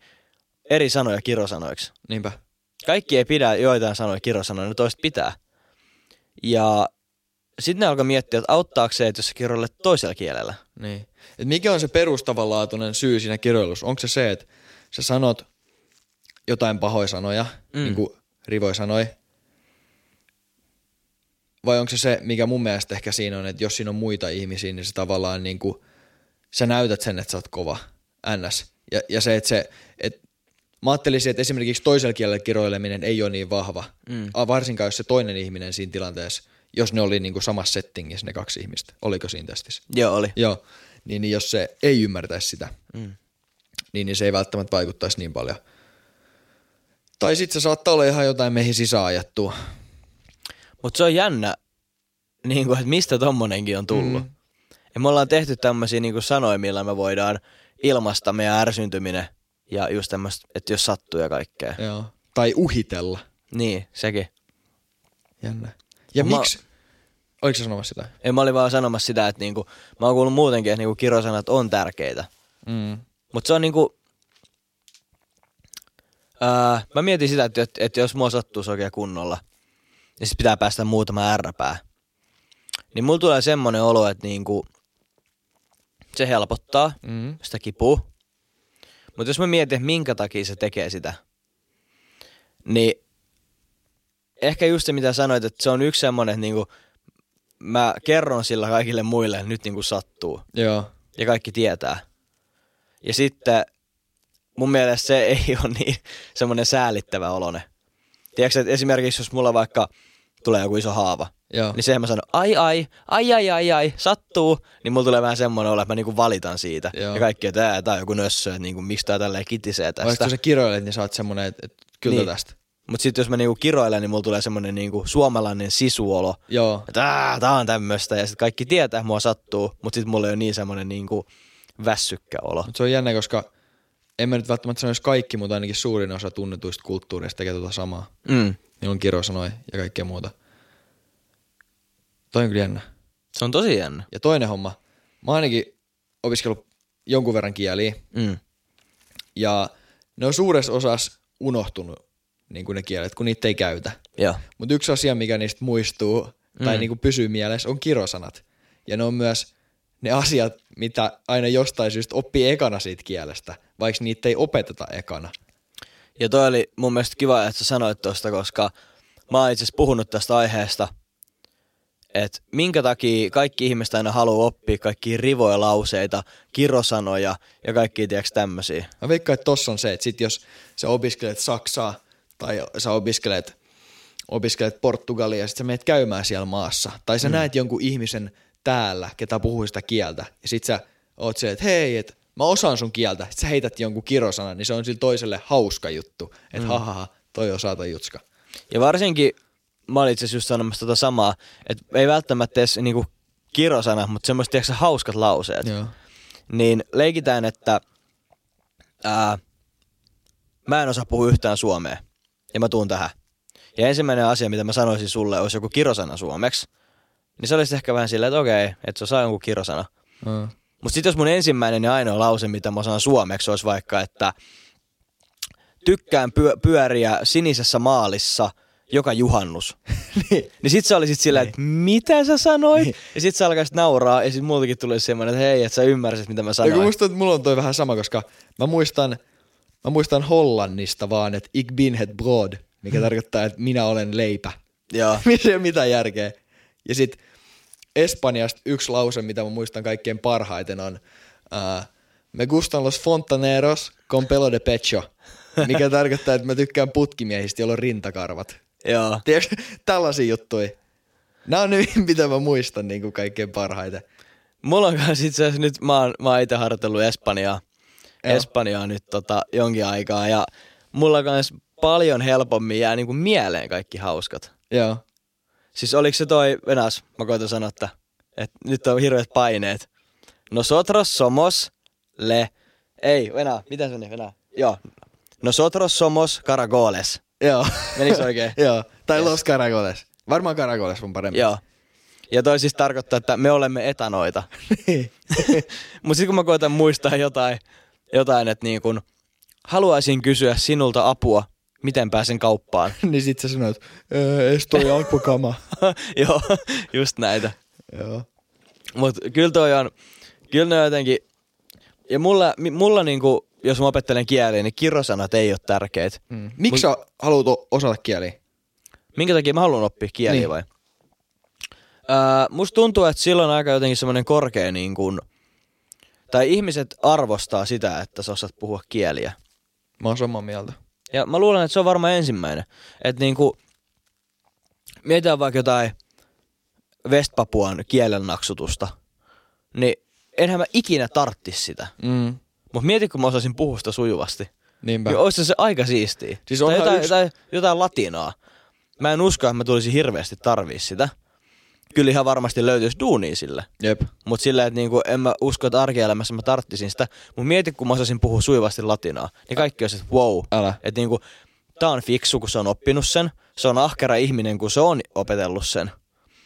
eri sanoja kirosanoiksi. Niinpä. Kaikki ei pidä joitain sanoja kirosanoina, ne toiset pitää. Ja sitten ne alkaa miettiä, että auttaako se, että jos sä kiroilet toisella kielellä. Niin. Et mikä on se perustavanlaatuinen syy siinä kirjoilussa? Onko se se, että sä sanot jotain pahoja sanoja, mm. niin kuin Rivoi sanoi, vai onko se se, mikä mun mielestä ehkä siinä on, että jos siinä on muita ihmisiä, niin se tavallaan niin kuin, sä näytät sen, että sä oot kova, ns. Ja, ja se, että se, että mä ajattelisin, että esimerkiksi toisella kielellä kiroileminen ei ole niin vahva, mm. varsinkaan jos se toinen ihminen siinä tilanteessa, jos ne oli niin kuin samassa settingissä ne kaksi ihmistä, oliko siinä testissä? Joo, oli. Joo, niin, niin jos se ei ymmärtäisi sitä, mm. niin, niin se ei välttämättä vaikuttaisi niin paljon. Tai sitten se saattaa olla ihan jotain meihin sisäajattua. Mutta se on jännä, niin kuin, että mistä tommonenkin on tullut. Mm. Ja me ollaan tehty tämmöisiä niin sanoja, millä me voidaan ilmaista meidän ärsyntyminen ja just tämmöistä, että jos sattuu ja kaikkea. Joo. Tai uhitella. Niin, sekin. Jännä. Ja Mä- miksi? Oliko sä sanomassa sitä? Ei, mä olin vaan sanomassa sitä, että niinku, mä oon kuullut muutenkin, että niinku kirosanat on tärkeitä. Mm. Mutta se on niinku... Ää, mä mietin sitä, että, että, että jos mua sattuu oikein kunnolla, niin sit pitää päästä muutama ärräpää. Niin mulla tulee semmonen olo, että niinku, se helpottaa Mm. sitä kipua. Mutta jos mä mietin, että minkä takia se tekee sitä, niin ehkä just se, mitä sanoit, että se on yksi semmonen, että niinku, mä kerron sillä kaikille muille, että nyt niinku sattuu. Joo. Ja kaikki tietää. Ja sitten mun mielestä se ei ole niin semmoinen säälittävä olone. Tiedätkö, että esimerkiksi jos mulla vaikka tulee joku iso haava, Joo. niin sehän mä sanon, ai ai, ai ai ai ai, sattuu, niin mulla tulee vähän semmoinen olo, että mä niinku valitan siitä. Joo. Ja kaikki, että tää, tää on joku nössö, että niinku, miksi tää tälleen kitisee tästä. Vaikka sä kiroilet, niin sä oot semmonen, että, että kyllä Niin. tästä. Mutta sitten jos mä niinku kiroilen, niin mulla tulee semmoinen niinku suomalainen sisuolo, Joo. että "Ää, tää on tämmöistä, ja sitten kaikki tietää, että mua sattuu, mutta sitten mulla ei ole niin semmoinen niinku väsykkä olo. Mutta se on jännä, koska en mä nyt välttämättä sanoisi kaikki, mutta ainakin suurin osa tunnetuista kulttuureista tekee tuota samaa. Mm. Niillä on kirosanoja ja kaikkea muuta. Toi on kyllä jännä. Se on tosi jännä. Ja toinen homma. Mä oon ainakin opiskellut jonkun verran kieliä. Mm. Ja ne on suuressa osassa unohtunut niin kuin ne kielet, kun niitä ei käytä. Mutta yksi asia, mikä niistä muistuu tai Mm. niin kuin pysyy mielessä, on kirosanat. Ja ne on myös ne asiat, mitä aina jostain syystä oppii ekana siitä kielestä, vaikka niitä ei opeteta ekana. Ja toi oli mun mielestä kiva, että sä sanoit tosta, koska mä oon itse asiassa puhunut tästä aiheesta, että minkä takia kaikki ihmiset aina haluaa oppia kaikkia rivoja lauseita, kirosanoja ja kaikkia tiedäks tämmösiä. Mä veikkaan, että tossa on se, että sit jos sä opiskelet Saksaa tai sä opiskelet, opiskelet Portugalia ja sit sä menet käymään siellä maassa, tai sä mm. näet jonkun ihmisen täällä, ketä puhuu sitä kieltä, ja sit sä oot se, että hei, et mä osaan sun kieltä, sit sä heität jonkun kirosanan, niin se on sille toiselle hauska juttu, että mm. hahaha, toi osaa toi jutska. Ja varsinkin, mä olin itse just sanomassa tota samaa, että ei välttämättä edes niinku kirosana, mutta semmoiset tiedätkö, hauskat lauseet. Joo. niin leikitään, että ää, mä en osaa puhua yhtään suomea ja mä tuun tähän. Ja ensimmäinen asia, mitä mä sanoisin sulle, olisi joku kirosana suomeksi. Niin se olisi ehkä vähän silleen, että okei, että se saa jonkun kirosana. Mm. Mutta sitten jos mun ensimmäinen ja ainoa lause, mitä mä osaan suomeksi, olisi vaikka, että tykkään pyö- pyöriä sinisessä maalissa joka juhannus. [LAUGHS] niin. Niin sit sä olisit silleen, että mitä sä sanoit? Ja sit sä alkaisit nauraa ja sit multakin tuli semmoinen, että hei, että sä ymmärsit, mitä mä Ja sanoin. kun musta että mulla on toi vähän sama, koska mä muistan, mä muistan Hollannista vaan, että ik bin het brod, mikä tarkoittaa, että minä olen leipä. Joo. [LAUGHS] Missä ei ole mitään järkeä. Ja sit Espanjasta yksi lause, mitä mä muistan kaikkein parhaiten on uh, Me gustan los fontaneros con pelo de pecho, mikä tarkoittaa, että mä tykkään putkimiehistä, joilla on rintakarvat. Joo. Tiedätkö, tällaisia juttuja. Nämä on ne, [LAUGHS] mitä mä muistan niin kuin kaikkein parhaiten. Mulla on kans itse asiassa nyt, mä oon, mä oon ite harjoitellut Espanjaa. Joo. Espanjaa nyt tota, jonkin aikaa ja mulla kans paljon helpommin jää niinku mieleen kaikki hauskat. Joo. Siis oliks se toi, Venas, mä koitan sanoa, että, että nyt on hirveät paineet. Nosotros somos le... Ei, Venä, mitä se meni, Venä? Joo. Nosotros somos caracoles. Joo. Menikö oikein? [LAUGHS] Joo. Tai Los Caracoles. Varmaan Caracoles on parempi. Joo. Ja toi siis tarkoittaa, että me olemme etanoita. [LAUGHS] Niin. Mutta sitten kun mä koitan muistaa jotain, jotain että niin kun, haluaisin kysyä sinulta apua, miten pääsen kauppaan. [LAUGHS] niin sit sä sanoit, "Öö, ees toi alkukama. [LAUGHS] Joo, just näitä. Joo. Mutta kyllä toi on, kyllä ne on jotenkin, ja mulla, mulla niinku, jos mä opettelen kieliä, niin kirjosanat ei ole tärkeät. Mm. Miksi sä haluat osata kieliä? Minkä takia mä haluan oppia kieliä Niin. vai? Öö, musta tuntuu, että silloin aika jotenkin semmoinen korkea niin kuin, tai ihmiset arvostaa sitä, että sä osaat puhua kieliä. Mä oon samaa mieltä. Ja mä luulen, että se on varmaan ensimmäinen. Että niinku, mietitään vaikka jotain Westpapuan kielen naksutusta, niin enhän mä ikinä tarttis sitä. Mm. Mutta mieti, kun mä osaisin puhua sitä sujuvasti. Niinpä. Niin olisi se aika siistiä. Siis tai jotain, yksi- jotain, jotain latinaa. Mä en usko, että mä tulisin hirveästi tarvii sitä. Kyllä ihan varmasti löytyisi duunia sille. Jep. Mutta silleen, että niinku, en mä usko, että arkielämässä mä tarttisin sitä. Mutta mieti, kun mä osasin puhua sujuvasti latinaa, niin kaikki olisi, että wow. Älä. Että niinku, tää on fiksu, kun se on oppinut sen. Se on ahkera ihminen, kun se on opetellut sen.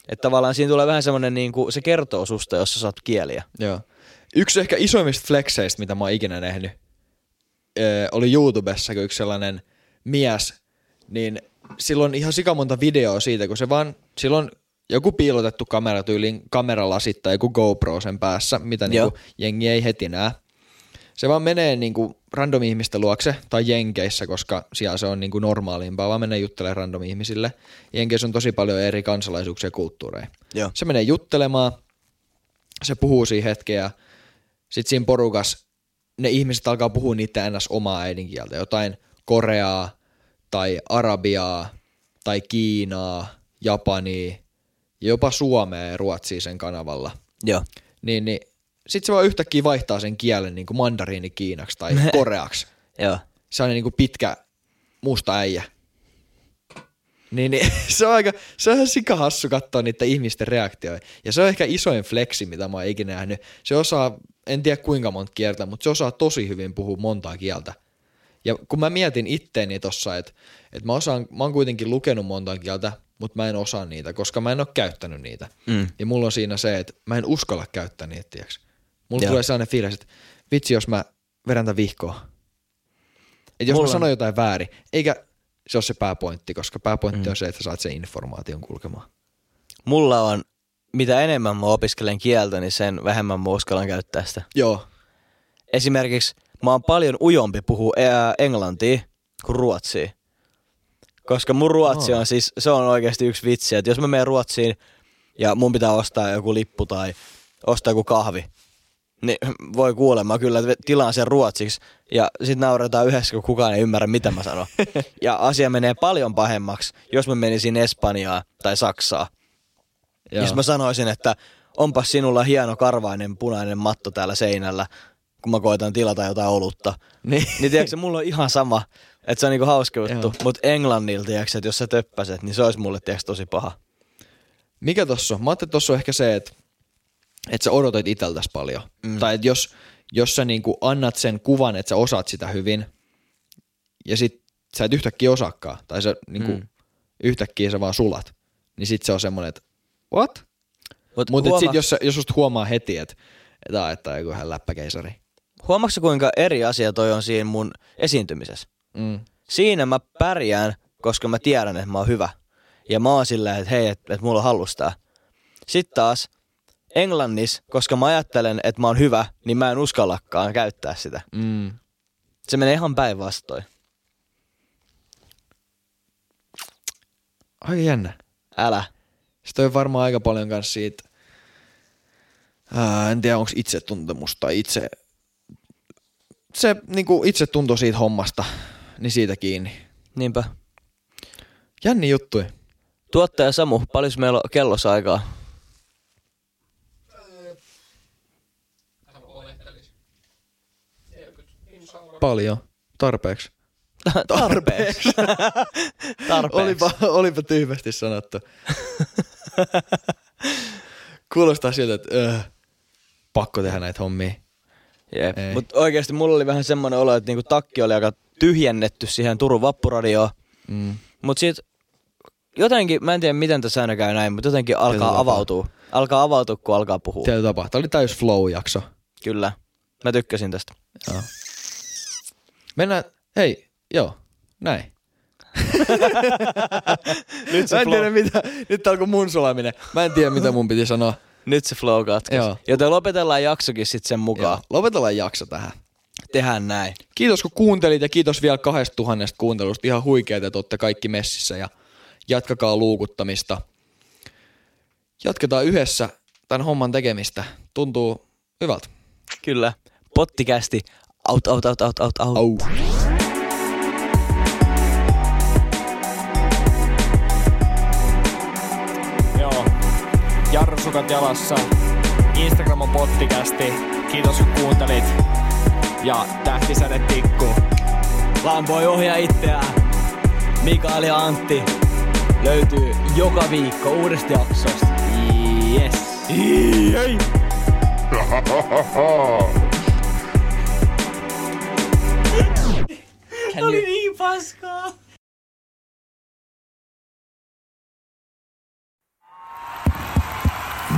Että tavallaan siinä tulee vähän semmoinen, niinku, se kertoo susta, jos sä saat kieliä. Joo. Yksi ehkä isoimmista flexeistä, mitä mä oon ikinä nähnyt, öö, oli YouTubessa, kun yksi sellainen mies, niin silloin ihan sikamonta videoa siitä, kun se vaan, silloin joku piilotettu kamera tyyliin kameralasit tai joku GoPro sen päässä, mitä Joo. niinku jengi ei heti näe. Se vaan menee niinku random ihmisten luokse tai jenkeissä, koska siellä se on niinku normaalimpaa, vaan menee juttelemaan random ihmisille. Jenkeissä on tosi paljon eri kansalaisuuksia ja kulttuureja. Joo. Se menee juttelemaan, se puhuu siinä hetken ja sitten siinä porukas ne ihmiset alkaa puhua niitä ns. omaa äidinkieltä, jotain koreaa tai arabiaa tai kiinaa, japania, jopa suomea ja ruotsia sen kanavalla. Joo. Niin, niin sitten se vaan yhtäkkiä vaihtaa sen kielen niin kuin mandariini kiinaksi tai [LAUGHS] koreaksi. Joo. Se on niin kuin pitkä musta äijä. Niin, niin [LAUGHS] se on aika, se on ihan sikahassu katsoa niiden ihmisten reaktioita. Ja se on ehkä isoin flexi, mitä mä oon ikinä nähnyt. Se osaa, en tiedä kuinka monta kieltä, mutta se osaa tosi hyvin puhua montaa kieltä. Ja kun mä mietin itteeni tossa, että, että mä, osaan, mä oon kuitenkin lukenut monta kieltä, mutta mä en osaa niitä, koska mä en ole käyttänyt niitä. Mm. Ja mulla on siinä se, että mä en uskalla käyttää niitä, tiiäks. Mulla Joo. tulee sellainen fiilis, että vitsi, jos mä vedän tämän vihkoon. Että jos Mulla mä on- sanon jotain väärin, eikä se ole se pääpointti, koska pääpointti mm. on se, että sä saat sen informaation kulkemaan. Mulla on, mitä enemmän mä opiskelen kieltä, niin sen vähemmän mä uskallan käyttää sitä. Joo. Esimerkiksi mä oon paljon ujompi puhua englantia kuin ruotsia. Koska mun ruotsi on siis, se on oikeasti yksi vitsi, että jos mä menen Ruotsiin ja mun pitää ostaa joku lippu tai ostaa joku kahvi, niin voi kuulemma kyllä, että tilaan sen ruotsiksi ja sitten nauretaan yhdessä, kun kukaan ei ymmärrä, mitä mä sanon. [LAUGHS] ja asia menee paljon pahemmaksi, jos mä menisin Espanjaa tai Saksaa. Joo. Jos mä sanoisin, että onpas sinulla hieno karvainen punainen matto täällä seinällä, kun mä koitan tilata jotain olutta. Niin. Niin tiedätkö, mulla on ihan sama, että se on niinku hauska juttu. Mutta englannilla, tiedätkö, että jos sä töppäset, niin se olisi mulle tiedätkö, tosi paha. Mikä tossa on? Mä ajattelin, että tossa on ehkä se, että, että sä odotat iteltäs paljon. Mm. Tai että jos, jos sä niinku annat sen kuvan, että sä osaat sitä hyvin, ja sit sä et yhtäkkiä osaakaan, tai sä niinku, mm. Yhtäkkiä sä vaan sulat, niin sit se on semmoinen, että what? Mut Mutta huoma- sitten jos, sä- jos susta huomaa heti, että että että joku ihan läppäkeisari. Huomaatko kuinka eri asia toi on siinä mun esiintymisessä? Mm. Siinä mä pärjään, koska mä tiedän, että mä oon hyvä. Ja mä oon silleen, että hei, että, että mulla on hallustaa. Sitten taas Englannissa, koska mä ajattelen, että mä oon hyvä, niin mä en uskallakaan käyttää sitä. Mm. Se menee ihan päinvastoin. Aika jännä. Älä. Sitten on varmaan aika paljon kanssa siitä, ää, en tiedä onko itsetuntemus tai itse, se niinku itsetunto siitä hommasta, niin siitä kiinni. Niinpä. Jänni juttui. Tuottaja Samu, paljon meillä on kellossa aikaa? Paljon. [LAUGHS] Tarpeeksi. Tarpeeksi. Tarpeeksi. Olipa, olipa tyhmästi sanottu. Kuulostaa siltä, että öö, pakko tehdä näitä hommia. Jep. Ei. Mut oikeesti mulla oli vähän semmonen olo, että niinku takki oli aika tyhjennetty siihen Turun vappuradioon. Mm. Mut sit jotenkin, mä en tiedä miten tässä aina käy näin, mutta jotenkin alkaa avautua. Alkaa avautua, kun alkaa puhua. Tietyllä tapaa. Tämä oli täys flow-jakso. Kyllä. Mä tykkäsin tästä. Joo. Mennään, hei, joo, näin. [LAUGHS] Nyt se Mä en flow- tiedä mitä, nyt alkoi mun sulaminen. Mä en tiedä mitä mun piti sanoa. Nyt se flow katkesi. Joo. Joten lopetellaan jaksokin sitten sen Joo, mukaan. lopetellaan jakso tähän. Tehdään näin. Kiitos kun kuuntelit ja kiitos vielä kahdesta tuhannesta kuuntelusta. Ihan huikeeta, että olette kaikki messissä ja jatkakaa luukuttamista. Jatketaan yhdessä tämän homman tekemistä. Tuntuu hyvältä. Kyllä. Pottikästi. Out, out, out, out, out, out. Au. Jarrusukat jalassa. Instagram on pottikästi. Kiitos kun kuuntelit. Ja tähtisäde tikku. Vaan voi ohjaa itseään. Mikael ja Antti löytyy joka viikko uudesta jaksosta. Yes. Ei. Oli niin paskaa.